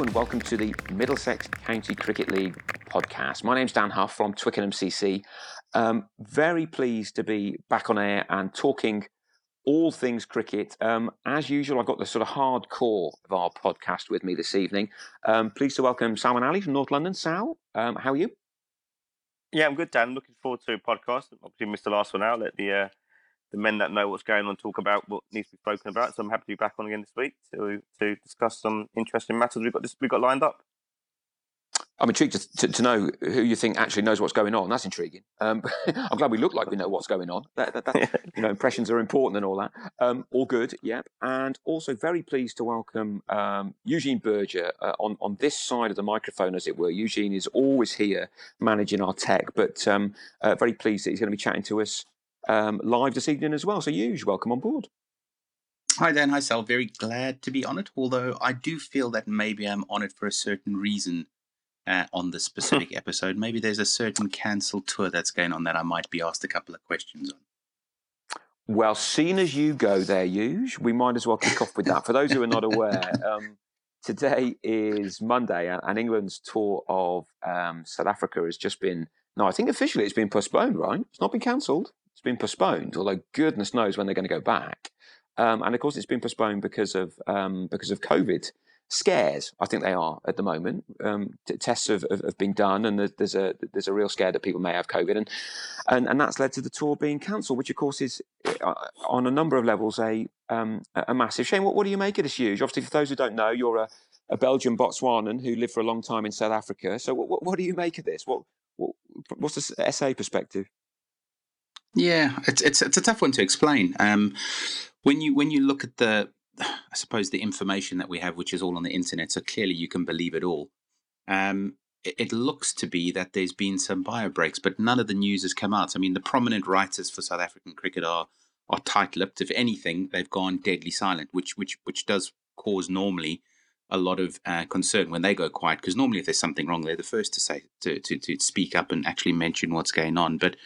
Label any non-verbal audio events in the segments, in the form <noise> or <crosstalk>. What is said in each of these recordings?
and welcome to the Middlesex County Cricket League podcast. My name's Dan Huff from Twickenham CC. Um, very pleased to be back on air and talking all things cricket. Um, as usual, I've got the sort of hardcore of our podcast with me this evening. Um, pleased to welcome Salman Ali from North London. Sal, um, how are you? Yeah, I'm good, Dan. Looking forward to a podcast. Obviously, missed the last one out. Let the uh, the men that know what's going on talk about what needs to be spoken about. So I'm happy to be back on again this week to to discuss some interesting matters we've got this, we've got lined up. I'm intrigued to, to, to, know who you think actually knows what's going on. That's intriguing. Um, <laughs> I'm glad we look like we know what's going on. That, that, that, <laughs> you know, impressions are important and all that. Um, all good, yep. And also very pleased to welcome um, Eugene Berger uh, on on this side of the microphone, as it were. Eugene is always here managing our tech, but um, uh, very pleased that he's going to be chatting to us um, live this evening as well. So, Eugene, welcome on board. Hi Dan, hi Sal. Very glad to be on it. Although I do feel that maybe I'm on it for a certain reason uh, on this <laughs> specific episode. Maybe there's a certain cancelled tour that's going on that I might be asked a couple of questions on. Well, seeing as you go there, Huge, we might as well kick off with that. For those who are not aware, <laughs> um, today is Monday, and England's tour of um, South Africa has just been. No, I think officially it's been postponed, right? It's not been cancelled. Been postponed, although goodness knows when they're going to go back. Um, and of course, it's been postponed because of um, because of COVID scares. I think they are at the moment. Um, t- tests have, have, have, been done, and there's a there's a real scare that people may have COVID, and and, and that's led to the tour being cancelled, which of course is uh, on a number of levels a um, a massive shame. What what do you make of this huge? Obviously, for those who don't know, you're a, a Belgian Botswanan who lived for a long time in South Africa. So what what, what do you make of this? What, what what's the SA perspective? Yeah, it's it's it's a tough one to explain. Um, when you when you look at the I suppose the information that we have, which is all on the internet, so clearly you can believe it all. Um, it, it, looks to be that there's been some bio breaks, but none of the news has come out. I mean, the prominent writers for South African cricket are are tight-lipped. If anything, they've gone deadly silent, which which which does cause normally a lot of uh, concern when they go quiet. Because normally, if there's something wrong, they're the first to say to, to to speak up and actually mention what's going on. But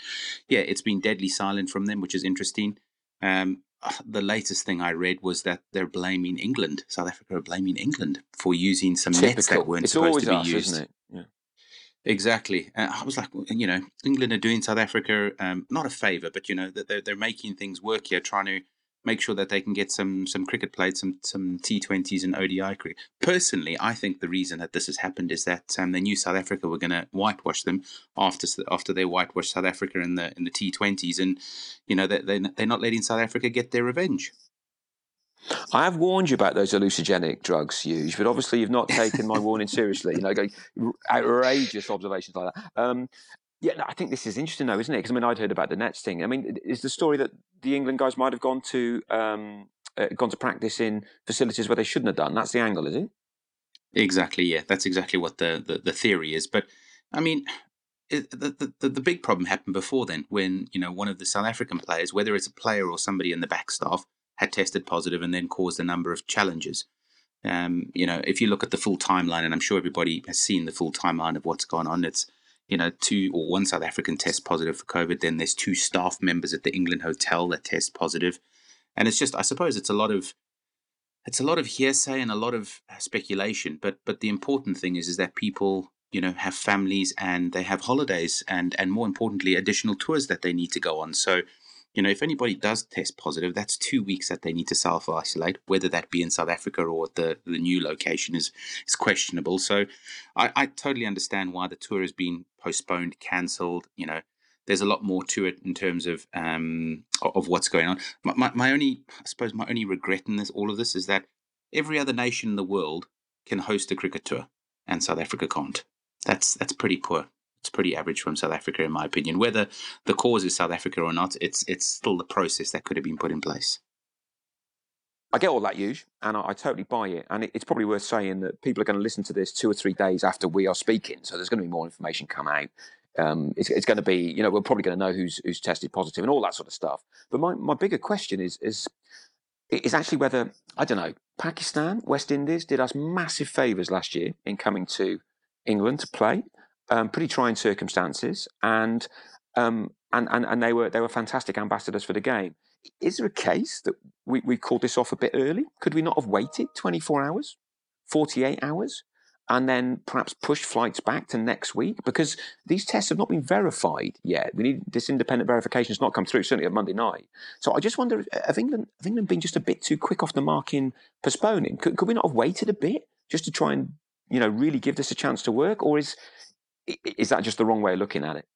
yeah, it's been deadly silent from them, which is interesting. Um, <sighs> the latest thing I read was that they're blaming England. South Africa are blaming England for using some Typical. nets that weren't it's supposed to be us, used. Yeah. Exactly. Uh, I was like, you know, England are doing South Africa um, not a favor, but you know, they're they're making things work here, trying to make sure that they can get some some cricket played, some some T20s and ODI cricket. Personally, I think the reason that this has happened is that um, they knew South Africa were going to whitewash them after after they whitewashed South Africa in the in the T20s, and you know they they they're not letting South Africa get their revenge. I have warned you about those hallucinogenic drugs, Huge, but obviously you've not taken my warning seriously. You know, outrageous observations like that. Um, yeah, I think this is interesting though, isn't it? Because I mean, I'd heard about the Nets thing. I mean, is the story that the England guys might have gone to um, uh, gone to practice in facilities where they shouldn't have done? That's the angle, is it? Exactly. Yeah, that's exactly what the the, the theory is. But I mean, it, the, the the big problem happened before then, when you know one of the South African players, whether it's a player or somebody in the back staff, had tested positive and then caused a number of challenges. Um, you know, if you look at the full timeline, and I'm sure everybody has seen the full timeline of what's gone on, it's you know, two or one South African test positive for COVID. Then there's two staff members at the England hotel that test positive, and it's just, I suppose, it's a lot of, it's a lot of hearsay and a lot of speculation. But but the important thing is is that people, you know, have families and they have holidays and and more importantly, additional tours that they need to go on. So you know, if anybody does test positive, that's two weeks that they need to self isolate, whether that be in South Africa or at the, the new location is is questionable. So I, I totally understand why the tour has been postponed, cancelled. You know, there's a lot more to it in terms of um, of what's going on. My, my, my only, I suppose, my only regret in this all of this is that every other nation in the world can host a cricket tour, and South Africa can't. That's that's pretty poor it's pretty average from South Africa, in my opinion. Whether the cause is South Africa or not, it's it's still the process that could have been put in place. I get all that, huge, and I, I totally buy it. And it, it's probably worth saying that people are going to listen to this two or three days after we are speaking, so there's going to be more information come out. Um, it's, it's, going to be, you know, we're probably going to know who's who's tested positive and all that sort of stuff. But my, my bigger question is is is actually whether I don't know Pakistan, West Indies did us massive favours last year in coming to England to play um, pretty trying circumstances, and, um, and and and they were they were fantastic ambassadors for the game. Is there a case that we, we called this off a bit early? Could we not have waited 24 hours, 48 hours? and then perhaps push flights back to next week because these tests have not been verified yet. We need this independent verification has not come through, certainly at Monday night. So I just wonder, have England, have England been just a bit too quick off the mark in postponing? Could, could we not have waited a bit just to try and, you know, really give this a chance to work? Or is, is that just the wrong way of looking at it?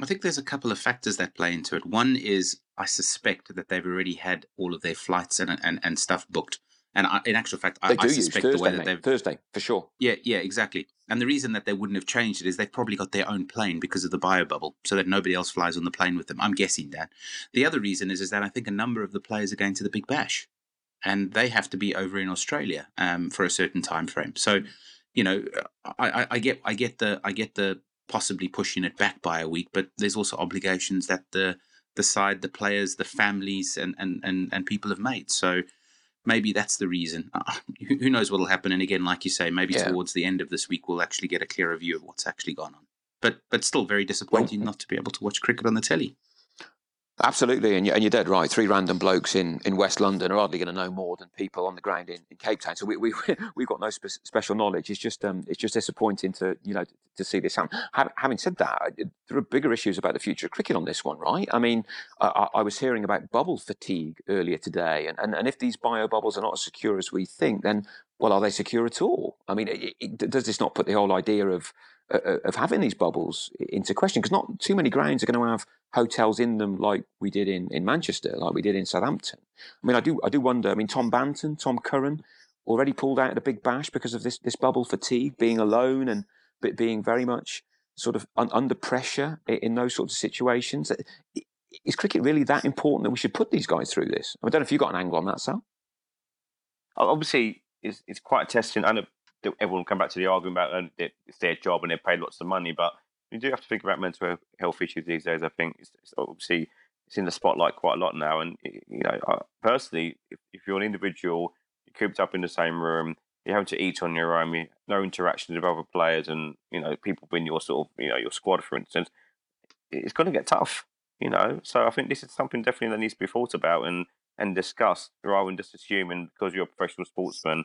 I think there's a couple of factors that play into it. One is I suspect that they've already had all of their flights and and, and stuff booked. And I, in actual fact, I, do I suspect Thursday, the way that mate. they've Thursday for sure. yeah yeah exactly. And the reason that they wouldn't have changed it is they've probably got their own plane because of the bio bubble, so that nobody else flies on the plane with them. I'm guessing that. The other reason is is that I think a number of the players are going to the Big Bash, and they have to be over in Australia um, for a certain time frame. So, you know, I, I, I get I get the I get the possibly pushing it back by a week, but there's also obligations that the the side, the players, the families, and and and, and people have made. So maybe that's the reason. <laughs> Uh, who knows what'll happen? And again, like you say, maybe Yeah. towards the end of this week we'll actually get a clearer view of what's actually gone on. But but still very disappointing not to be able to watch cricket on the telly. Absolutely, and you're, dead right. Three random blokes in, in West London are hardly going to know more than people on the ground in, in Cape Town. So we we <laughs> we've got no spe- special knowledge. It's just um it's just disappointing to you know to see this happen. Having said that, there are bigger issues about the future of cricket on this one, right? I mean, I, I was hearing about bubble fatigue earlier today, and, and and if these bio bubbles are not as secure as we think, then well, are they secure at all? I mean, it, it, does this not put the whole idea of of having these bubbles into question because not too many grounds are going to have hotels in them like we did in, in Manchester, like we did in Southampton. I mean, I do I do wonder. I mean, Tom Banton, Tom Curran, already pulled out of the Big Bash because of this this bubble fatigue, being alone and being very much sort of un, under pressure in, in those sorts of situations. Is cricket really that important that we should put these guys through this? I don't know if you've got an angle on that, Sal. obviously it's, it's quite testing. I know that everyone come back to the argument about uh, it's their job and they're paid lots of money, but you do have to think about mental health issues these days. I think it's, it's obviously it's in the spotlight quite a lot now, and you know, I, personally, if, if you're an individual, you're cooped up in the same room, you're having to eat on your own, you, no interactions with other players, and you know, people in your sort of you know your squad, for instance, it's going to get tough. You know, so I think this is something definitely that needs to be thought about and and discussed rather than just assuming because you're a professional sportsman,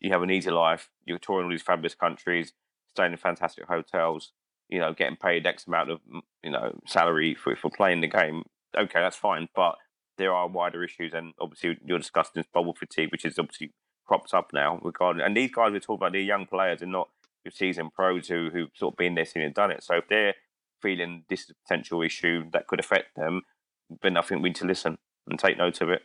you have an easy life, you're touring all these fabulous countries, staying in fantastic hotels, you know, getting paid X amount of mm, you know salary for for playing the game. Okay, that's fine, but there are wider issues, and obviously you're discussing this bubble fatigue, which is obviously cropped up now regarding. And these guys we're talking about, they're young players, and not your seasoned pros who who've sort of been there, seen and done it. So if they're feeling this is a potential issue that could affect them, then I think we need to listen and take note of it.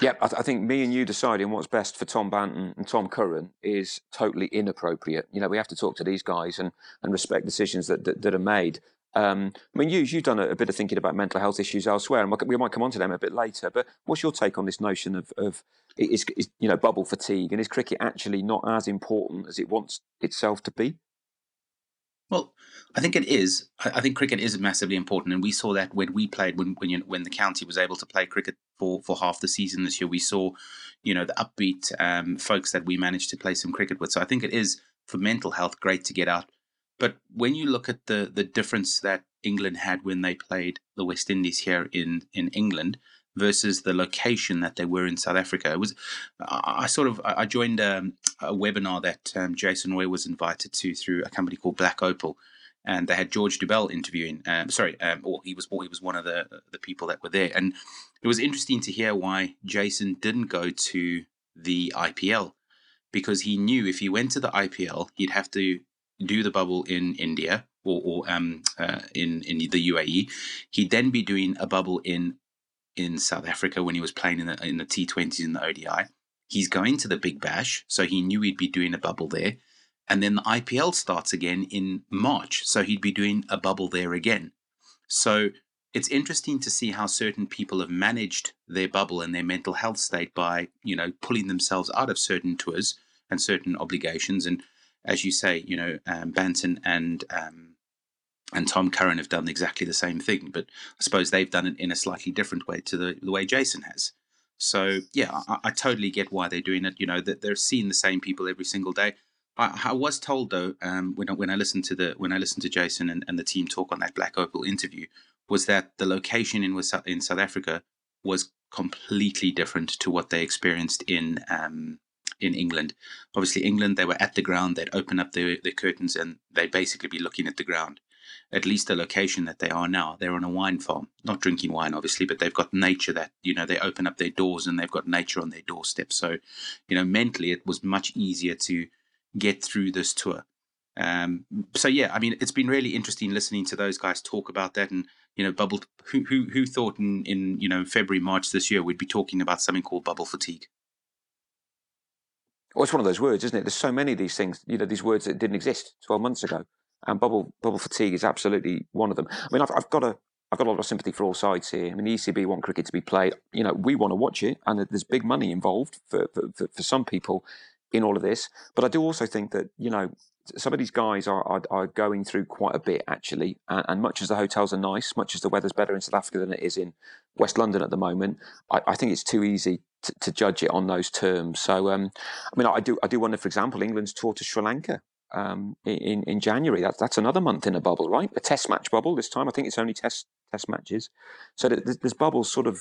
Yeah, I, th- I think me and you deciding what's best for Tom Banton and Tom Curran is totally inappropriate. You know, we have to talk to these guys and, and respect decisions that, that, that are made. Um, I mean, you, you've done a, a bit of thinking about mental health issues elsewhere, and we might come on to them a bit later. But what's your take on this notion of, of is, is you know bubble fatigue, and is cricket actually not as important as it wants itself to be? Well, I think it is. I think cricket is massively important, and we saw that when we played when when, you, when the county was able to play cricket for, for half the season this year. We saw, you know, the upbeat um, folks that we managed to play some cricket with. So I think it is for mental health great to get out. But when you look at the the difference that England had when they played the West Indies here in in England versus the location that they were in South Africa, it was I sort of I joined um, a webinar that um, Jason Roy was invited to through a company called Black Opal, and they had George Dobell interviewing. Um, sorry, um, or he was or he was one of the the people that were there, and it was interesting to hear why Jason didn't go to the IPL because he knew if he went to the IPL, he'd have to do the bubble in India or, or um, uh, in in the UAE. He'd then be doing a bubble in in South Africa when he was playing in the in the T20s in the ODI. He's going to the Big Bash, so he knew he'd be doing a bubble there. And then the IPL starts again in March, so he'd be doing a bubble there again. So it's interesting to see how certain people have managed their bubble and their mental health state by, you know, pulling themselves out of certain tours and certain obligations. And as you say, you know, um, Banton and um, and Tom Curran have done exactly the same thing, but I suppose they've done it in a slightly different way to the, the way Jason has. So yeah, I, I totally get why they're doing it. You know that they're seeing the same people every single day. I, I was told though um, when I, when I listened to the when I listened to Jason and, and the team talk on that Black Opal interview was that the location in in South Africa was completely different to what they experienced in um, in England. Obviously, England they were at the ground. They'd open up their, their curtains and they'd basically be looking at the ground. At least the location that they are now, they're on a wine farm, not drinking wine, obviously, but they've got nature that you know they open up their doors and they've got nature on their doorstep. So, you know, mentally it was much easier to get through this tour. Um, so yeah, I mean, it's been really interesting listening to those guys talk about that, and you know, bubble. Who who who thought in in you know February March this year we'd be talking about something called bubble fatigue? Well, it's one of those words, isn't it? There's so many of these things. You know, these words that didn't exist 12 months ago, and bubble bubble fatigue is absolutely one of them. I mean, I've, I've got a I've got a lot of sympathy for all sides here. I mean, the ECB want cricket to be played. You know, we want to watch it, and there's big money involved for, for, for some people in all of this. But I do also think that you know some of these guys are, are, are going through quite a bit actually, and, and, much as the hotels are nice, much as the weather's better in South Africa than it is in West London at the moment, I, I think it's too easy to, to, judge it on those terms. So, um, I mean, I do I do wonder, for example, England's tour to Sri Lanka um, in in January. That's that's another month in a bubble, right? A Test match bubble this time. I think it's only Test Test matches, so there's, there's bubbles sort of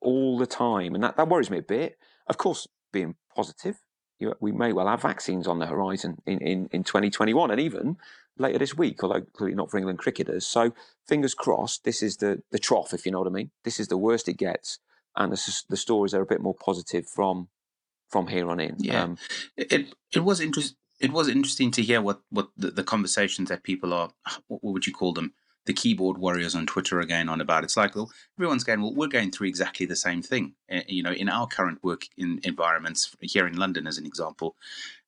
all the time, and that that worries me a bit. Of course, being positive you, we may well have vaccines on the horizon in, in, in 2021 and even later this week, although clearly not for England cricketers. So fingers crossed, this is the, the trough, if you know what I mean. This is the worst it gets. And the, the stories are a bit more positive from from here on in. Yeah, um, it it was interesting. It was interesting to hear what what the, the conversations that people are. What, would you call them? the keyboard warriors on Twitter are going on about. It's like, well, everyone's going, well, we're going through exactly the same thing, uh, you know, in our current work in environments here in London, as an example.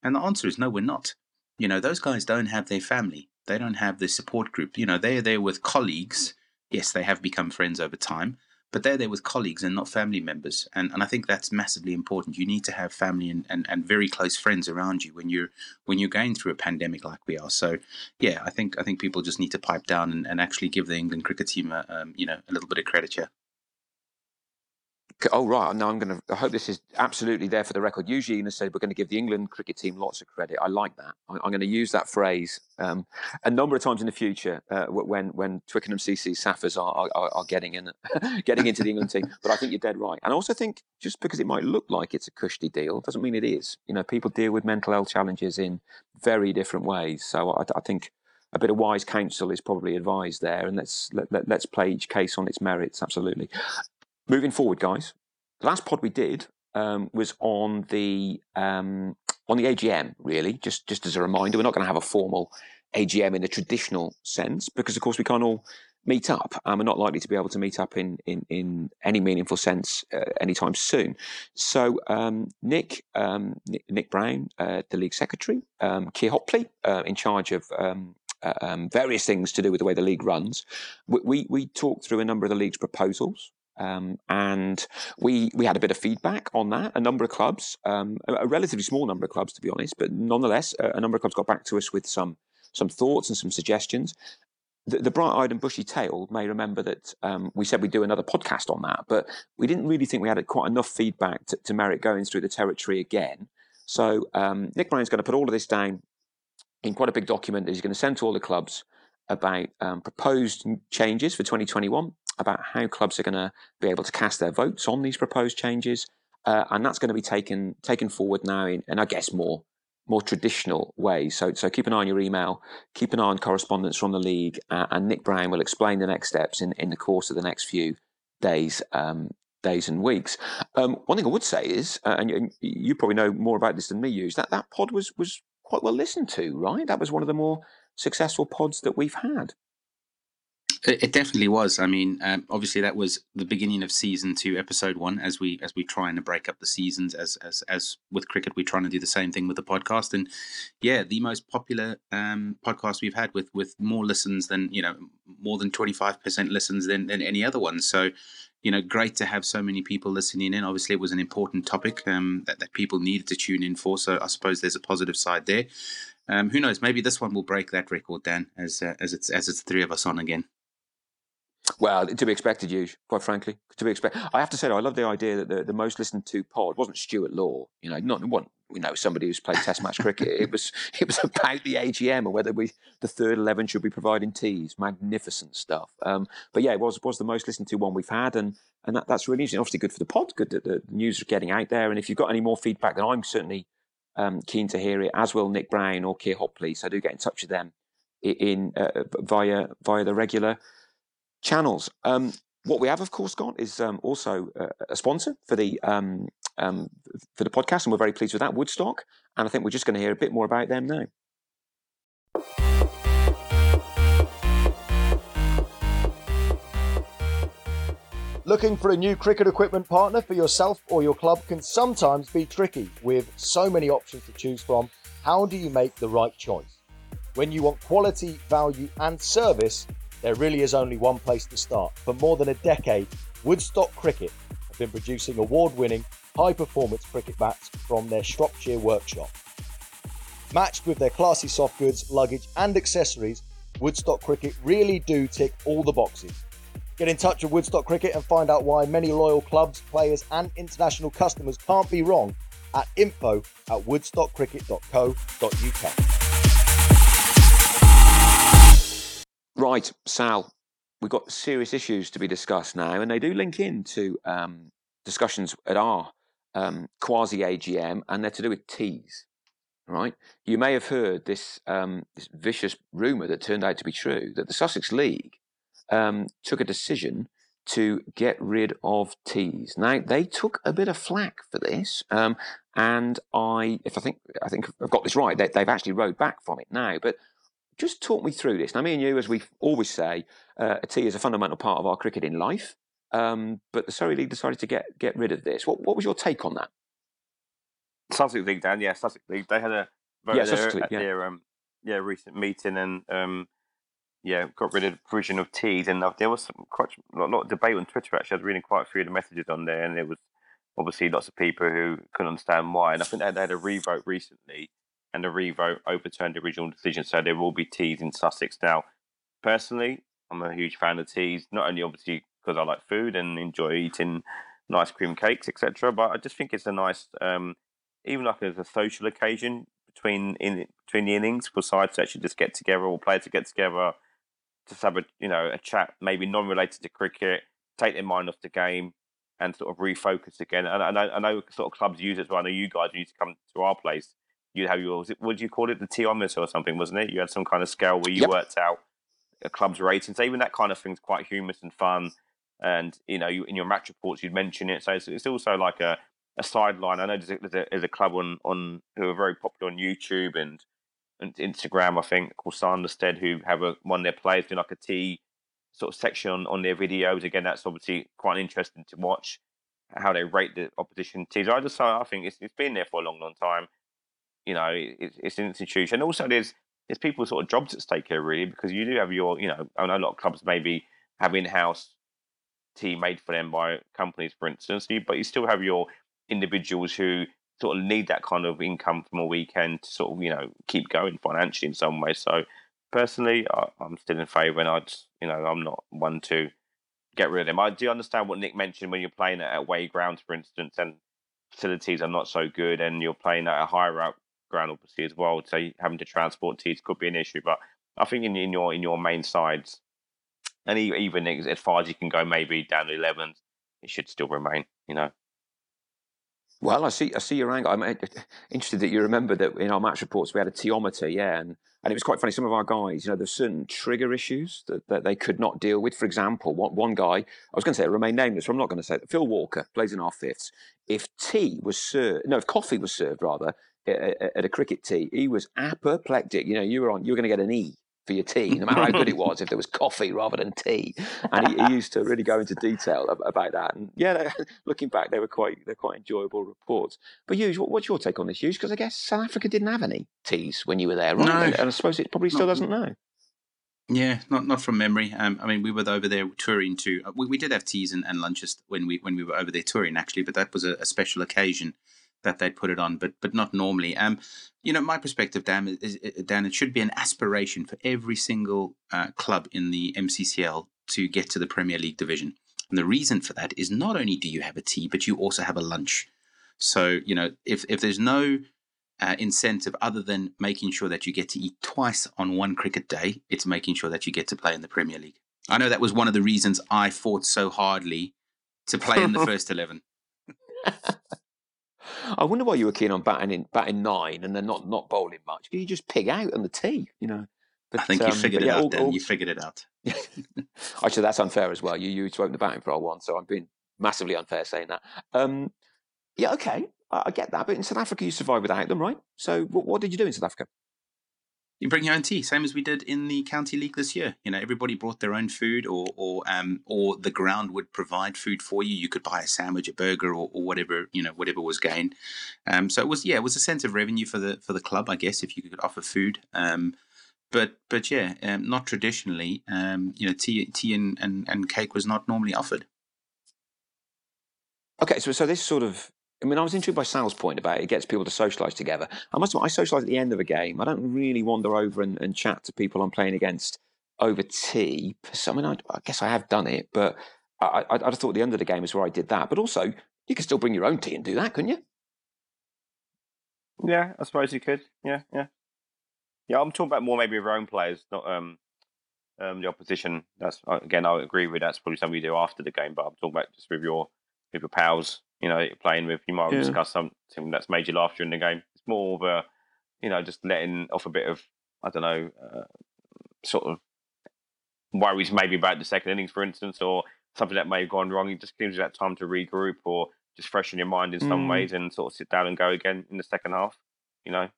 And the answer is no, we're not. You know, those guys don't have their family. They don't have their support group. You know, they're there with colleagues. Yes, they have become friends over time, but they're there with colleagues and not family members. And, and I think that's massively important. You need to have family and, and, and very close friends around you when you're when you're going through a pandemic like we are. So yeah, I think I think people just need to pipe down and, and actually give the England cricket team a, um, you know a little bit of credit here. Oh right, now I'm going to. I hope this is absolutely there for the record. Usually, you said we're going to give the England cricket team lots of credit. I like that. I'm, going to use that phrase um, a number of times in the future uh, when when Twickenham CC Saffers are, are, are getting in, <laughs> getting into the England team. But I think you're dead right. And I also think just because it might look like it's a cushy deal doesn't mean it is. You know, people deal with mental health challenges in very different ways. So I, I think a bit of wise counsel is probably advised there, and let's let, let, us play each case on its merits. Absolutely. Moving forward, guys, the last pod we did um, was on the um, on the AGM. Really, just just as a reminder, we're not going to have a formal AGM in the traditional sense because, of course, we can't all meet up. and we're not likely to be able to meet up in in, in any meaningful sense uh, anytime soon. So um, Nick, um, Nick, Nick Brown, uh, the league secretary, um, Keir Hopley, uh, in charge of um, uh, um, various things to do with the way the league runs. We, we, we talked through a number of the league's proposals. Um, and we we had a bit of feedback on that. A number of clubs, um, a, a, relatively small number of clubs, to be honest, but nonetheless, a, a, number of clubs got back to us with some some thoughts and some suggestions. The, the bright-eyed and bushy-tailed may remember that um, we said we'd do another podcast on that, but we didn't really think we had quite enough feedback to, to merit going through the territory again. So um, Nick Brown's going to put all of this down in quite a big document that he's going to send to all the clubs about um, proposed changes for 2021 about how clubs are going to be able to cast their votes on these proposed changes, uh, and that's going to be taken taken forward now in, in I guess more more traditional ways. So so keep an eye on your email, keep an eye on correspondence from the league, uh, and Nick Brown will explain the next steps in in the course of the next few days. Um, days and weeks. Um, one thing I would say is, uh, and you, you, probably know more about this than me, use that that pod was was quite well listened to, right? That was one of the more successful pods that we've had. It definitely was. I mean, um, obviously that was the beginning of season two, episode one. As we as we trying to break up the seasons, as as as with cricket, we're trying to do the same thing with the podcast. And yeah, the most popular um, podcast we've had with with more listens than you know, more than twenty five percent listens than than any other one. So you know, great to have so many people listening in. Obviously, it was an important topic um, that, that people needed to tune in for. So I suppose there's a positive side there. Um, who knows? Maybe this one will break that record, Dan, as uh, as it's as it's three of us on again. Well, to be expected, Hughes, quite frankly. To be expected. I have to say, though, I love the idea that the, the most listened to pod wasn't Stuart Law, you know, not one, you know, somebody who's played Test match cricket. It was <laughs> it was about the AGM and whether we the third eleven should be providing teas. Magnificent stuff. Um, but yeah, it was was the most listened to one we've had, and and that, that's really interesting. Obviously, good for the pod. Good that the news is getting out there. And if you've got any more feedback, then I'm certainly um, keen to hear it. As will Nick Brown or Keir Hopley. So do get in touch with them in, uh, via via the regular channels. Um, what we have, of course, got is um, also a sponsor for the um, um, for the podcast, and we're very pleased with that. Woodstock, and I think we're just going to hear a bit more about them now. Looking for a new cricket equipment partner for yourself or your club can sometimes be tricky with so many options to choose from. How do you make the right choice? When you want quality, value, and service, there really is only one place to start. For more than a decade, Woodstock Cricket have been producing award winning, high performance cricket bats from their Shropshire workshop. Matched with their classy soft goods, luggage, and accessories, Woodstock Cricket really do tick all the boxes. Get in touch with Woodstock Cricket and find out why many loyal clubs, players, and international customers can't be wrong at info at woodstockcricket.co.uk. Right, Sal, we've got serious issues to be discussed now, and they do link into um, discussions at our um, quasi AGM, and they're to do with teas. Right? You may have heard this, um, this vicious rumor that turned out to be true that the Sussex League um, took a decision to get rid of teas. Now they took a bit of flack for this, um, and I, if I think I think I've got this right, they, have actually rode back from it now. But just talk me through this. Now, me and you, as we always say, uh, a tea is a fundamental part of our cricketing life. Um, but the Surrey League decided to get get rid of this. What what was your take on that? Sussex League, Dan. Yeah, Sussex League. They had a vote yeah, League, at yeah. their um, yeah recent meeting and um, yeah got rid of the provision of teas. And there was some quite a lot of debate on Twitter. Actually, I was reading quite a few of the messages on there, and there was obviously lots of people who couldn't understand why. And I think they had a revote recently and the revote overturned the original decision. So there will be teas in Sussex. Now, personally, I'm a huge fan of teas, not only obviously because I like food and enjoy eating nice cream cakes, etc., but I just think it's a nice, um, even like as a social occasion between in between the innings for sides to actually just get together or players to get together, to have a you know a chat, maybe non-related to cricket, take their mind off the game, and sort of refocus again. And I know, I know sort of clubs use it as well. I know you guys used to come to our place you have your what do you call it? The teometer or something wasn't it? You had some kind of scale where you yep. worked out a club's ratings even that kind of thing's quite humorous and fun. And you know you, in your match reports you'd mention it. So it's, it's also like a, a sideline. I know there's a, there's, a, there's a, club on, on who are very popular on youtube and, and instagram i think called sanderstead who have a, one of their players doing like a t sort of section on, on their videos. Again that's obviously quite interesting to watch how they rate the opposition teams. I just i think it's, it's been there for a long long time you know, it, it's an institution. Also, there's there's people's sort of jobs at stake here, really, because you do have your, you know, I know a lot of clubs maybe have in-house tea made for them by companies, for instance, but you still have your individuals who sort of need that kind of income from a weekend to sort of, you know, keep going financially in some way. So, personally, I, am still in favour, and I just, you know, I'm not one to get rid of them. I do understand what Nick mentioned when you're playing at away grounds, for instance, and facilities are not so good, and you're playing at a higher up ground obviously as well. So having to transport teams could be an issue. But I think in, in your in your main sides, and even as far as you can go, maybe down to 11, it should still remain. You know. Well, I see. I see your angle. I'm eh, interested that you remember that in our match reports we had a teometer, yeah, and and it was quite funny. Some of our guys, you know, there's certain trigger issues that, that they could not deal with. For example, one, one guy, I was going to say remain nameless, but I'm not going to say it. Phil Walker plays in our fifths. If tea was served, no, if coffee was served rather at a cricket tee, he was apoplectic. You know, you were on, you were going to get an E for your tea, no matter how good it <laughs> was, if there was coffee rather than tea. And he, he used to really go into detail about that. And yeah, <laughs> looking back, they were quite they're quite enjoyable reports. But Hughes, what, what's your take on this, Hughes? Because I guess South Africa didn't have any teas when you were there, right? No, and, and I suppose it probably still doesn't know. Yeah, not not from memory. Um, I mean, we were over there touring too. We, we did have teas and, and lunches when we when we were over there touring actually, but that was a, a special occasion that they'd put it on, but but not normally. Um, you know, my perspective, Dan, is, Dan, it should be an aspiration for every single uh, club in the MCCL to get to the Premier League division. And the reason for that is not only do you have a tea, but you also have a lunch. So, you know, if, if there's no uh, incentive other than making sure that you get to eat twice on one cricket day, it's making sure that you get to play in the Premier League. I know that was one of the reasons I fought so hardly to play in the <laughs> first 11. I wonder why you were keen on batting in batting nine and then not not bowling much. You just pig out on the tee, you know. But, I think you um, figured it yeah, out. All, then all... you figured it out. <laughs> Actually, that's unfair as well. You you spoke the batting for all one, so I'm being massively unfair saying that. Um, yeah, okay, I, I, get that. But in South Africa, you survived without them, right? So what, what did you do in South Africa? You bring your own tea, same as we did in the county league this year. You know, everybody brought their own food, or or um, or the ground would provide food for you. You could buy a sandwich, a burger, or, or whatever you know, whatever was gained. Um, so it was yeah, it was a sense of revenue for the for the club, I guess, if you could offer food. Um, but but yeah, um, not traditionally. Um, you know, tea tea and, and, and cake was not normally offered. Okay, so so this sort of I mean, I was intrigued by Sal's point about it. gets people to socialise together. I must admit, I socialise at the end of a game. I don't really wander over and, and chat to people I'm playing against over tea. I mean, I, I guess I have done it, but I, I, have thought the end of the game is where I did that. But also, you can still bring your own tea and do that, couldn't you? Yeah, I suppose you could. Yeah, yeah, yeah. I'm talking about more maybe of your own players, not um, um, the opposition. That's again, I agree with. That's probably something you do after the game. But I'm talking about just with your with your pals you know, playing with. You might yeah. discuss something that's made you laugh during the game. It's more of a, you know, just letting off a bit of, I don't know, uh, sort of worries maybe about the second innings, for instance, or something that may have gone wrong. It just gives you that time to regroup or just freshen your mind in some mm. ways and sort of sit down and go again in the second half, you know?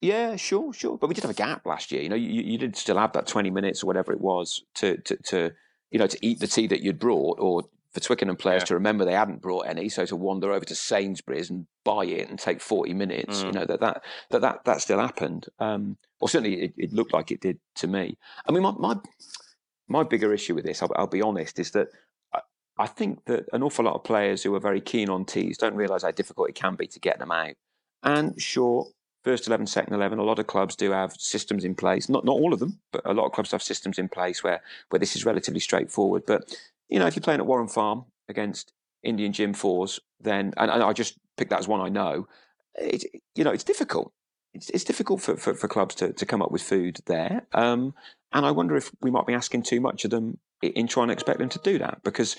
Yeah, sure, sure. But we did have a gap last year. You know, you, you did still have that 20 minutes or whatever it was to, to, to, you know, to eat the tea that you'd brought or for Twickenham players yeah. to remember they hadn't brought any, so to wander over to Sainsbury's and buy it and take forty minutes, mm. you know that that that that, that still happened. Um, or certainly it, it, looked like it did to me. I mean, my my, my bigger issue with this, I'll, I'll be honest, is that I, I, think that an awful lot of players who are very keen on tees don't realise how difficult it can be to get them out. And sure, first 11, second 11, a lot of clubs do have systems in place. Not not all of them, but a lot of clubs have systems in place where where this is relatively straightforward. But you know, if you're playing at Warren Farm against Indian Gym Fours, then and, and I just pick that as one I know. It, you know, it's difficult. It's, it's difficult for, for, for, clubs to, to come up with food there. Um, and I wonder if we might be asking too much of them in trying to expect them to do that. Because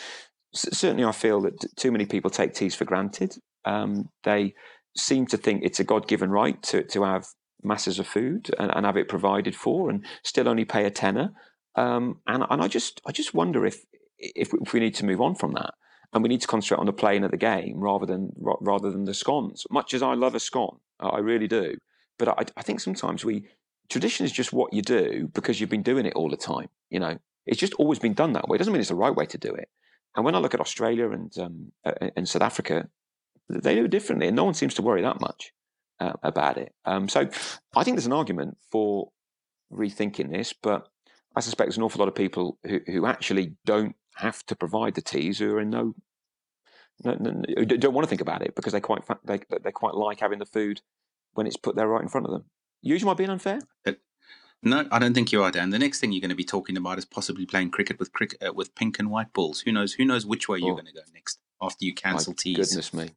certainly I feel that too many people take teas for granted. Um, they seem to think it's a God given right to, to have masses of food and, and, have it provided for and still only pay a tenner. Um, and, and I just I just wonder if if we, if we need to move on from that and we need to concentrate on the playing of the game rather than rather than the scones. Much as I love a scone, I really do, but I, I think sometimes we tradition is just what you do because you've been doing it all the time. You know, it's just always been done that way. It doesn't mean it's the right way to do it. And when I look at Australia and um, and South Africa, they do it differently, and no one seems to worry that much uh, about it. Um, so I think there's an argument for rethinking this, but I suspect there's an awful lot of people who, who actually don't have to provide the teas who are in no, no, no, don't want to think about it because they quite they they quite like having the food when it's put there right in front of them. Usually, am I being unfair? No, I don't think you are, Dan. The next thing you're going to be talking about is possibly playing cricket with cricket uh, with pink and white balls. Who knows? Who knows which way oh. you're going to go next after you cancel teas? Goodness me!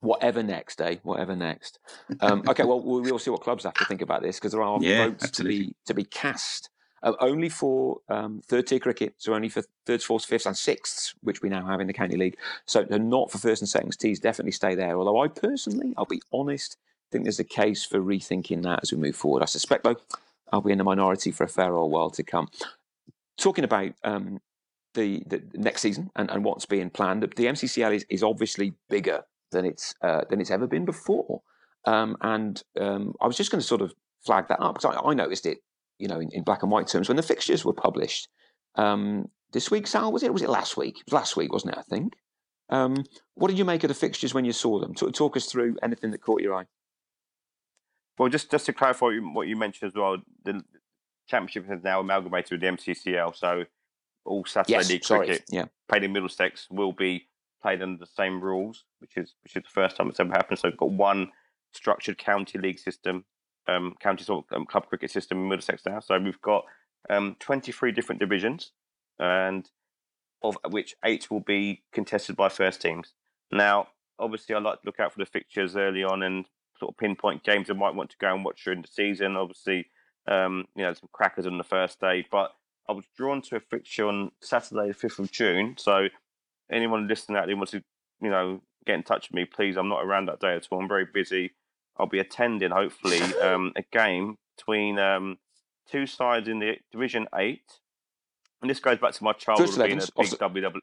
Whatever next, eh? Whatever next. Um, okay, <laughs> well, we'll see what clubs have to think about this because there are yeah, votes absolutely. to be to be cast uh, only for um, third tier cricket, so only for thirds, fourths, fifths, and sixths, which we now have in the county league. So they're not for first and seconds. Tees definitely stay there. Although I personally, I'll be honest, think there's a case for rethinking that as we move forward. I suspect though, I'll be in the minority for a fair old while to come. Talking about um, the, the next season and, and what's being planned, the MCCL is, is obviously bigger than it's uh, than it's ever been before. Um, and um, I was just going to sort of flag that up because I, I, noticed it you know, in, in, black and white terms when the fixtures were published. Um, this week, Sal, was it? was it last week? It was last week, wasn't it? I think. Um, what did you make of the fixtures when you saw them? Talk, talk, us through anything that caught your eye. Well, just just to clarify what you mentioned as well, the championship has now amalgamated with the MCCL, so all Saturday yes, League sorry. cricket yeah. played in Middlesex will be played under the same rules, which is which is the first time it's ever happened. So we've got one structured county league system um, county sort of um, club cricket system in Middlesex now. So we've got um, 23 different divisions and of which eight will be contested by first teams. Now, obviously, I like to look out for the fixtures early on and sort of pinpoint games I might want to go and watch during the season. Obviously, um, you know, some crackers on the first day, but I was drawn to a fixture on Saturday, the fifth of June. So, anyone listening out there wants to, you know, get in touch with me, please. I'm not around that day at all. I'm very busy. I'll be attending, hopefully, <laughs> um, a game between um, two sides in the Division Eight, and this goes back to my childhood being a big WW.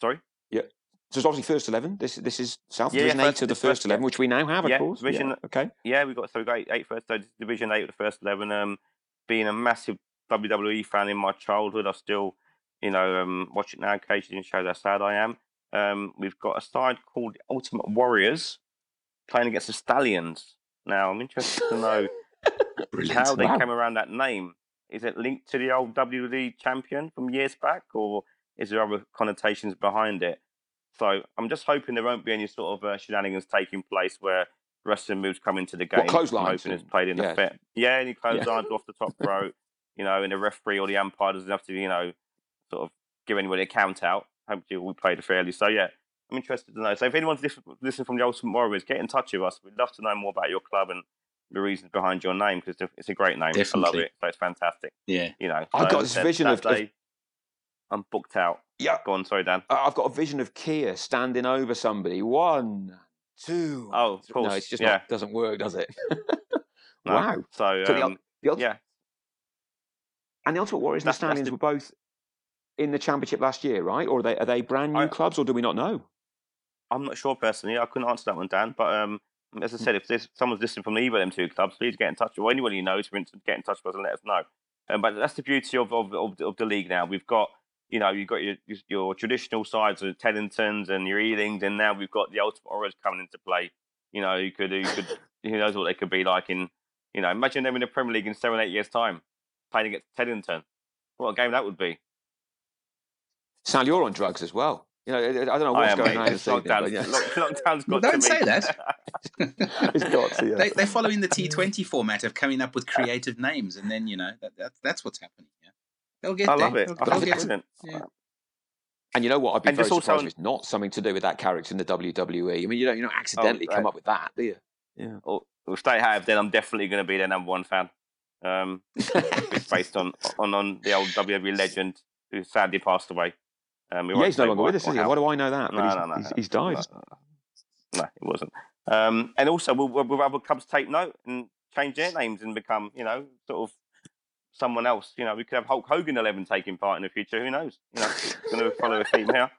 Sorry. Yeah. So it's obviously first eleven. This this is South yeah, Division yeah, Eight of the first, eleven, which we now have, of yeah, course. Division, yeah. Okay. Yeah, we got so we got eight, eight first so Division Eight of the first eleven. Um, being a massive WWE fan in my childhood, I still, you know, um, watch it now occasionally and shows how sad I am. Um, we've got a side called Ultimate Warriors playing against the Stallions. Now, I'm interested to know <laughs> how they wow. came around that name. Is it linked to the old WWE champion from years back, or is there other connotations behind it? So I'm just hoping there won't be any sort of uh, shenanigans taking place where wrestling moves come into the game. What, clotheslines? I'm played in yeah. the fit. Yeah, any clotheslines yeah. off the top rope, you know, and the referee or the umpire doesn't have to, you know, sort of give anybody a count out. Hopefully we played fairly. So yeah, I'm interested to know. So if anyone's listening from the Ultimate Warriors, get in touch with us. We'd love to know more about your club and the reasons behind your name because it's a great name. Definitely. I love it. So it's fantastic. Yeah. You know, I've got this vision of, day, I'm booked out. Yeah. Go on, sorry, Dan. I've got a vision of Keir standing over somebody. One, two. Oh, of course. No, it's just yeah. not, doesn't work, does it? <laughs> no. Wow. So, so um, the, the, yeah. And the Ultimate Warriors and the Stallions the... were both in the championship last year, right? Or are they are they brand new I, clubs, or do we not know? I'm not sure personally. I couldn't answer that one, Dan. But um, as I said, if there's someone's listening from either of them two clubs, please get in touch. Or anyone you know, to get in touch with us and let us know. Um, but that's the beauty of, of, of, of the league now. We've got you know, you've got your your traditional sides of Teddingtons and your Ealings, and now we've got the Ultimate Warriors coming into play. You know, you could, you could, who knows what they could be like in, you know, imagine them in the Premier League in seven, eight years' time, playing against Teddington. What a game that would be! Sal, you're on drugs as well. You know, I don't know what's going on. Lockdown, yeah. Lockdown's got Don't say that. <laughs> <laughs> it's got to, yeah. they, are following the <laughs> T20 format of coming up with creative names, and then you know that, that that's what's happening. Yeah, they'll get. I there. love it. They'll, I they'll get yeah. And you know what? I'd be and very surprised also... if it's not something to do with that character in the WWE. I mean, you don't you don't accidentally oh, right. come up with that, do you? Yeah. Well, if they have, then I'm definitely going to be their number one fan. Um, it's based on, on on the old WWE legend who sadly passed away. Um, yeah, he's no longer with us, is he? Why do I know that? No, he's, no, no, he's, he's died. No, no, it wasn't. Um, and also, will, will other clubs take note and change their names and become, you know, sort of someone else? You know, we could have Hulk Hogan 11 taking part in the future. Who knows? You know, going to follow a theme <laughs> here.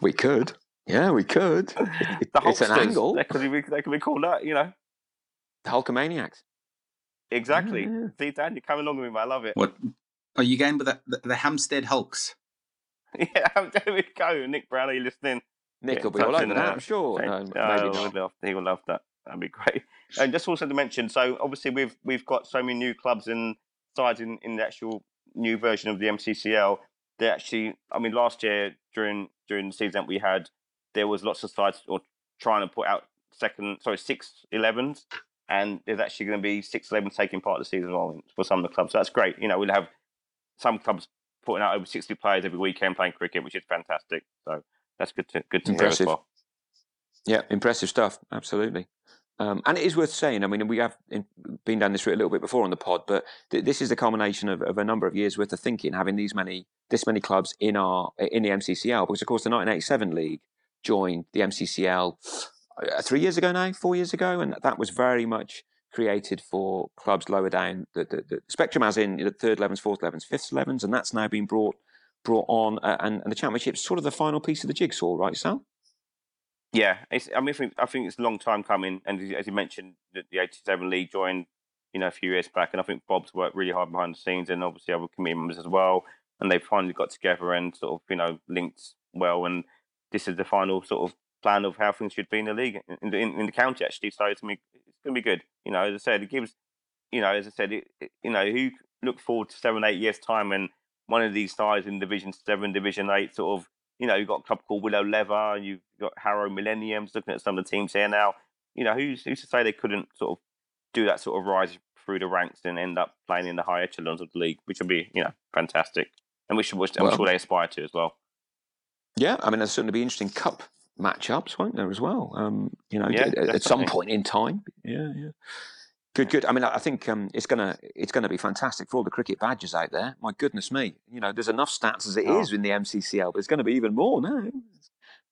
We could. Yeah, we could. It, <laughs> the it's an angle. They could, be, they could be called that, you know. The Hulkamaniacs. Exactly. Yeah. See, Dan, you're coming along with me. I love it. What? Are you going with the, the, the Hampstead Hulks? <laughs> yeah, there we go. Nick Brown, are you listening? Nick will be all over that, I'm sure. No, oh, maybe not. Love, he will love that. That'd be great. <laughs> And just also to mention, so obviously we've we've got so many new clubs and sides in, in the actual new version of the MCCL. They actually, I mean, last year during during the season we had, there was lots of sides or trying to put out second, sorry, six 11s, and there's actually going to be six 11s taking part of the season as well for some of the clubs. So that's great. You know, we'll have some clubs putting out over 60 players every weekend playing cricket, which is fantastic. So that's good to good to impressive. hear as well. Yeah, impressive stuff. Absolutely. Um, and it is worth saying. I mean, we have been down this route a little bit before on the pod, but th- this is the culmination of, of, a number of years worth of thinking, having these many, this many clubs in our in the MCCL. Because of course, the 1987 league joined the MCCL uh, three years ago now, four years ago, and that was very much created for clubs lower down the, the, the spectrum, as in the third 11s, fourth 11s, fifth 11s, and that's now been brought brought on, uh, and, and the championship's sort of the final piece of the jigsaw, right, Sal? Yeah, I mean, I think, it's a long time coming, and as you mentioned, the, the 87 league joined, you know, a few years back, and I think Bob's worked really hard behind the scenes, and obviously other committee members as well, and they finally got together and sort of, you know, linked well, and this is the final sort of plan of how things should be in the league in the, in, in the county actually. So to me, going to be good. You know, as I said, it gives, you know, as I said, it, it, you know, who look forward to seven, eight years time and one of these sides in Division Seven, Division Eight, sort of, you know, you've got a club called Willow Leather, you've got Harrow Millenniums. Looking at some of the teams here now, you know, who's who's to say they couldn't sort of do that sort of rise through the ranks and end up playing in the higher echelons of the league, which would be, you know, fantastic. and we should. I'm well, sure they aspire to as well. Yeah, I mean, there's certainly be interesting cup matchups, won't there, as well? Um, you know, yeah, at, at, some point in time. Yeah, yeah. Good, good. I mean, I think um, it's gonna it's gonna be fantastic for all the cricket badgers out there. My goodness me, you know, there's enough stats as it oh. is in the MCCL, but it's going to be even more now.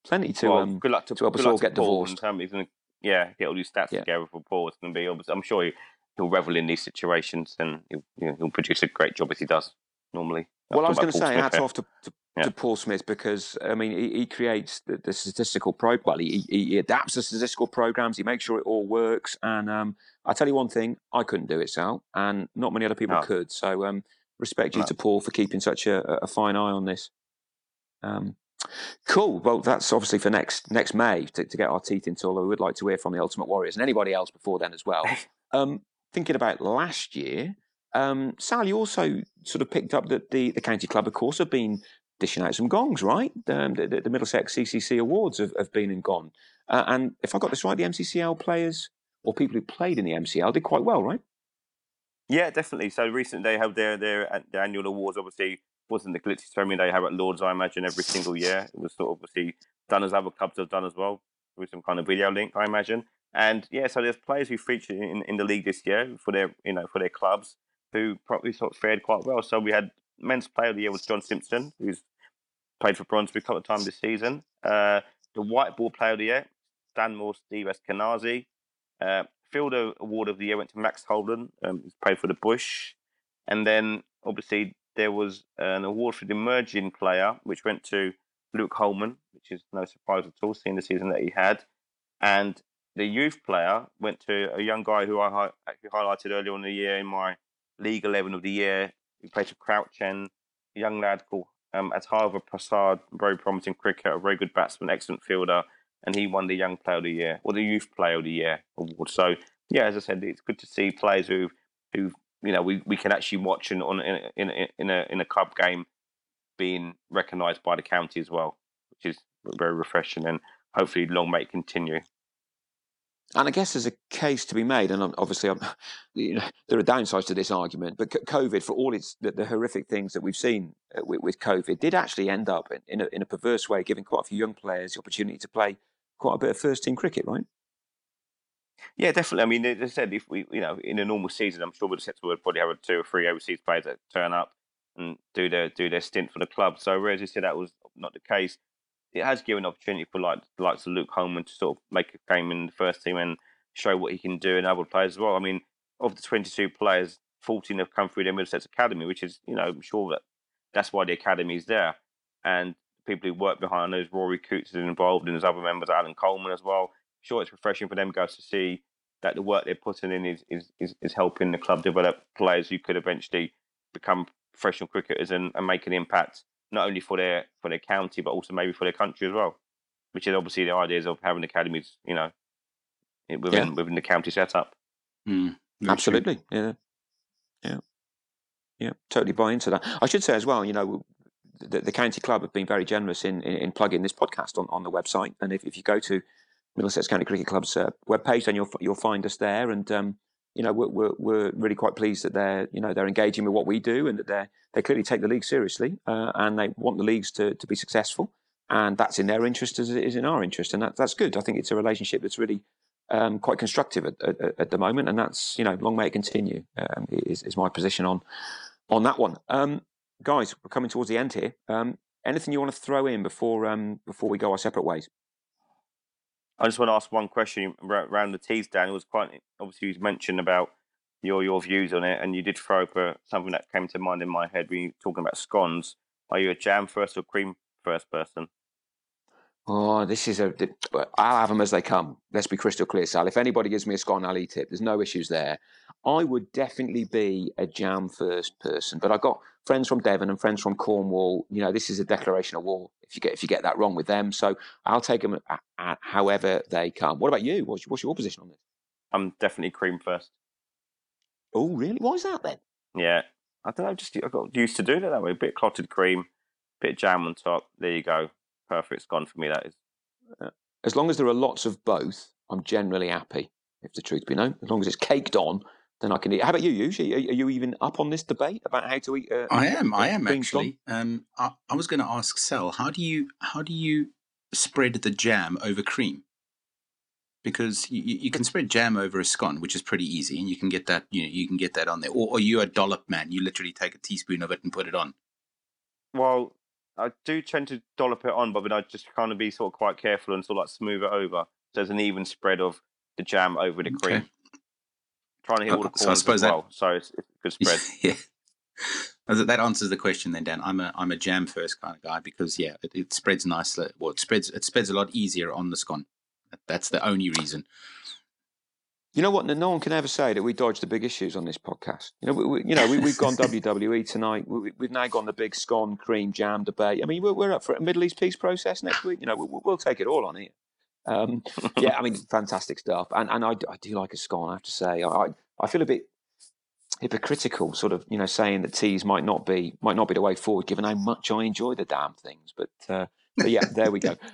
Plenty to well, um, good luck to, to help us all get divorced. Gonna, yeah, get all these stats yeah. together for Paul. It's going to be. I'm sure he, will revel in these situations, and he'll, you know, he'll produce a great job as he does normally. Well, I was going to say, <laughs> hats off to, to, yeah. to, Paul Smith because I mean, he, he creates the, the, statistical pro. Well, he, he, adapts the statistical programs. He makes sure it all works. And um, I tell you one thing, I couldn't do it, Sal, and not many other people no. could. So, um, respect you to Paul for keeping such a, a fine eye on this. Um, cool. Well, that's obviously for next next May to, to, get our teeth into. Although we would like to hear from the Ultimate Warriors and anybody else before then as well. <laughs> Um, thinking about last year, um, Sal, you also sort of picked up that the, the county club, of course, have been dishing out some gongs, right? Um, the, the, Middlesex CCC awards have, have been and gone. Uh, and if I got this right, the MCCL players or people who played in the MCL did quite well, right? Yeah, definitely. So recently they held their, their, their annual awards. Obviously, wasn't the glitzy ceremony they have at Lords, I imagine, every single year. It was sort of obviously done as other clubs have done as well, with some kind of video link, I imagine. And yeah, so there's players who featured in, in the league this year for their you know for their clubs who probably sort of fared quite well. So we had men's player of the year was John Simpson, who's played for Brondesbury a couple of times this season. Uh, the white ball player of the year, Stanmore Steve Eskinazi. Uh, Fielder Award of the year went to Max Holden, um, who's played for the Bush. And then obviously there was an award for the emerging player, which went to Luke Holman, which is no surprise at all, seeing the season that he had. And the youth player went to a young guy who I actually highlighted earlier in the year in my League 11 of the year. He played for Crouch End, a young lad called um, Atharva Prasad, very promising cricketer, a very good batsman, excellent fielder, and he won the Young Player of the Year or the Youth Player of the Year award. So, yeah, as I said, it's good to see players who, who you know, we, we can actually watch in, on, in, in, in, a, in a club game being recognised by the county as well, which is very refreshing and hopefully long may continue. And I guess there's a case to be made, and obviously, <laughs> you know, there are downsides to this argument. But COVID, for all its the, the horrific things that we've seen uh, with, with, COVID, did actually end up in, in a, in a perverse way, giving quite a few young players the opportunity to play quite a bit of first team cricket, right? Yeah, definitely. I mean, as I said, if we, you know, in a normal season, I'm sure Middlesex would probably have two or three overseas players that turn up and do their do their stint for the club. So, whereas you said that was not the case, it has given opportunity for like the likes of Luke Holman to sort of make a game in the first team and show what he can do and other players as well. I mean, of the 22 players, 14 have come through the Middlesex Academy, which is, you know, I'm sure that that's why the academy is there. And people who work behind those, Rory Coutts is involved, and there's other members, Alan Coleman as well. Sure, it's refreshing for them guys to see that the work they're putting in is, is, is, is helping the club develop players who could eventually become professional cricketers and, and make an impact not only for their for their county but also maybe for their country as well. Which is obviously the ideas of having academies, you know, within yeah. within the county setup. Mm, absolutely, yeah, yeah, yeah. Totally buy into that. I should say as well, you know, the, the county club have been very generous in, in, in, plugging this podcast on, on the website. And if, if you go to Middlesex County Cricket Club's uh, webpage, then you'll you'll find us there. And um, you know, we're, we're, really quite pleased that they're you know they're engaging with what we do and that they they clearly take the league seriously uh, and they want the leagues to to be successful. And that's in their interest as it is in our interest, and that, that's good. I think it's a relationship that's really um, quite constructive at, at, at, the moment, and that's you know long may it continue. Um, is, is my position on on that one, um, guys. We're coming towards the end here. Um, anything you want to throw in before um, before we go our separate ways? I just want to ask one question around the teas. Dan, it was quite obviously you mentioned about your your views on it, and you did throw up something that came to mind in my head when you were talking about scones. Are you a jam first or cream first person? Oh, this is a. I'll have them as they come. Let's be crystal clear, Sal. If anybody gives me a scone, I'll eat it. There's no issues there. I would definitely be a jam first person, but I've got friends from Devon and friends from Cornwall. You know, this is a declaration of war. If you get if you get that wrong with them, so I'll take them at, at however they come. What about you? What's, what's your position on this? I'm definitely cream first. Oh, really? Why is that then? Yeah, I don't know. Just I got used to doing it that way. A bit of clotted cream, bit of jam on top. There you go perfect's gone for me. That is. Uh, as long as there are lots of both, I'm generally happy. If the truth be known, as long as it's caked on, then I can eat. How about you, usually? Are, are you even up on this debate about how to eat? Uh, I am. I am actually. Um, I, I was going to ask Sel, how do you how do you spread the jam over cream? Because you, you can spread jam over a scone, which is pretty easy, and you can get that you know you can get that on there. Or, or you a dollop man? You literally take a teaspoon of it and put it on. Well, I do tend to dollop it on, but then I just kind of be sort of quite careful and sort of like smooth it over. So there's an even spread of the jam over the cream. Okay. Trying to hit all the Uh, so I corners suppose as that- well. So it's, it's a good <laughs> spread. yeah. That that answers the question then, Dan. I'm a I'm a jam first kind of guy because yeah, it, it spreads nicely. Well, it spreads it spreads a lot easier on the scone. That's the only reason. You know what? No one can ever say that we dodge the big issues on this podcast. You know, we, we, you know, we, we've gone <laughs> WWE tonight. We, we've now gone the big scone cream jam debate. I mean, we're, we're up for a Middle East peace process next week. You know, we, we'll take it all on here. Um, <laughs> yeah, I mean, fantastic stuff. And and I, I do like a scone. I have to say, I I feel a bit hypocritical, sort of, you know, saying that teas might not be might not be the way forward, given how much I enjoy the damn things. But uh, but yeah, there we go. <laughs>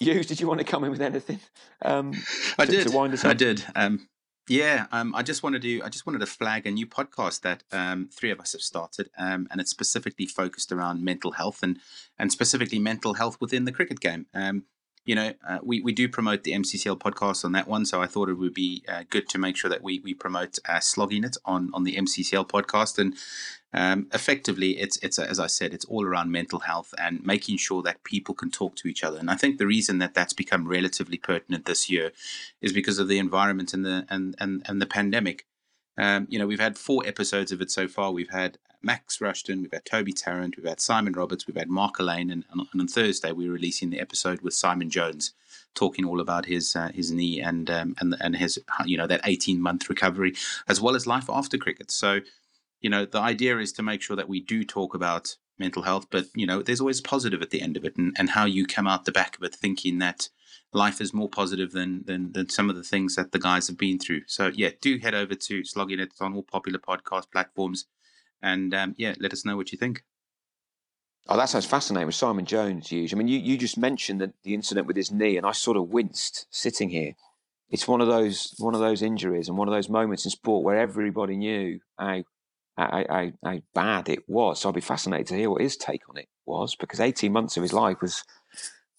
You, did you want to come in with anything? Um, I to- did. to wind us I up? did. Um, yeah. Um, I just wanted to. I just wanted to flag a new podcast that um, three of us have started, um, and it's specifically focused around mental health and and specifically mental health within the cricket game. Um, you know, uh, we we do promote the MCCL podcast on that one, so I thought it would be uh, good to make sure that we we promote uh, slogging it on on the MCCL podcast and. Um, effectively, it's it's as I said, it's all around mental health and making sure that people can talk to each other. And I think the reason that that's become relatively pertinent this year is because of the environment and the and and, and the pandemic. Um, you know, we've had four episodes of it so far. We've had Max Rushton, we've had Toby Tarrant, we've had Simon Roberts, we've had Mark Elaine, and, and on Thursday we're releasing the episode with Simon Jones, talking all about his uh, his knee and um, and and his you know that eighteen month recovery, as well as life after cricket. So, you know, the idea is to make sure that we do talk about mental health, but you know, there's always positive at the end of it, and, and how you come out the back of it thinking that life is more positive than, than than some of the things that the guys have been through. So yeah, do head over to Slogging It on all popular podcast platforms, and um, yeah, let us know what you think. Oh, that sounds fascinating with Simon Jones, Hughes. I mean, you, you just mentioned the, the incident with his knee, and I sort of winced sitting here. It's one of those one of those injuries and one of those moments in sport where everybody knew how how, how, how bad it was. So I'd be fascinated to hear what his take on it was, because eighteen months of his life was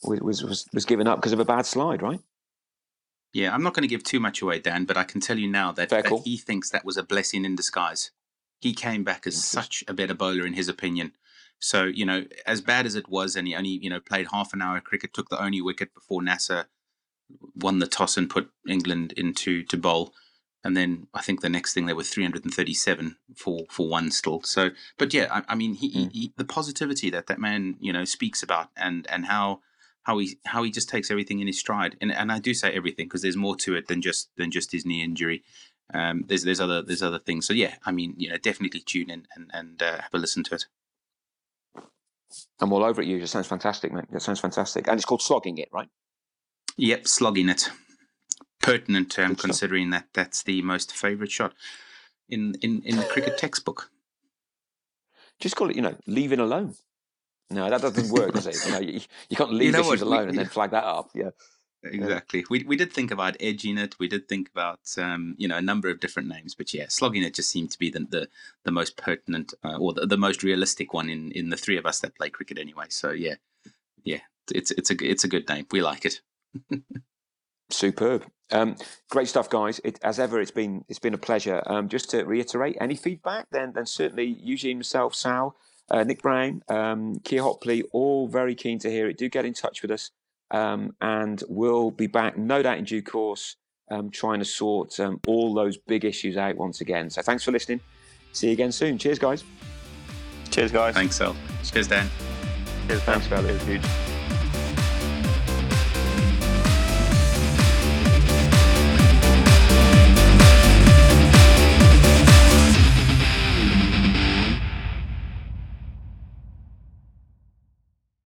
was was was given up because of a bad slide, right? Yeah, I'm not going to give too much away, Dan, but I can tell you now that, that he thinks that was a blessing in disguise. He came back as such a better bowler in his opinion. So, you know, as bad as it was, and he only, you know, played half an hour of cricket, took the only wicket before Nasser won the toss and put England into to bowl. And then I think the next thing they were 337 for, for one still. So, but yeah, I, I mean, he, Mm. he, the positivity that that man, you know, speaks about and, and how, how he how he just takes everything in his stride. And and I do say everything because there's more to it than just than just his knee injury. Um, there's there's other there's other things. So yeah, I mean, you know, definitely tune in and and uh, have a listen to it. I'm all over it. You. It sounds fantastic, mate. That sounds fantastic, and it's called slogging it, right? Yep, slogging it. Pertinent term Good considering that that's the most favourite shot in in in the cricket textbook. Just call it, you know, leaving alone. No, that doesn't work, does it? You know, you, you can't leave know issues what? Alone and then flag that up. Yeah. Exactly. We we did think about edging it. We did think about um, you know a number of different names, but yeah, slogging it just seemed to be the the, the most pertinent uh, or the, the most realistic one in in the three of us that play cricket anyway. So yeah, yeah, it's it's a it's a good name. We like it. <laughs> Superb. Um, great stuff, guys. It, as ever, it's been it's been a pleasure. Um, just to reiterate, any feedback, then then certainly Eugene, myself, Sal, uh, Nick Brown, um, Keir Hopley, all very keen to hear it. Do get in touch with us, um, and we'll be back, no doubt, in due course, um, trying to sort um, all those big issues out once again. So thanks for listening. See you again soon. Cheers, guys. Cheers, guys. Thanks, Sal. Cheers, Dan. Cheers, Thanks, man. fellas. Cheers, huge.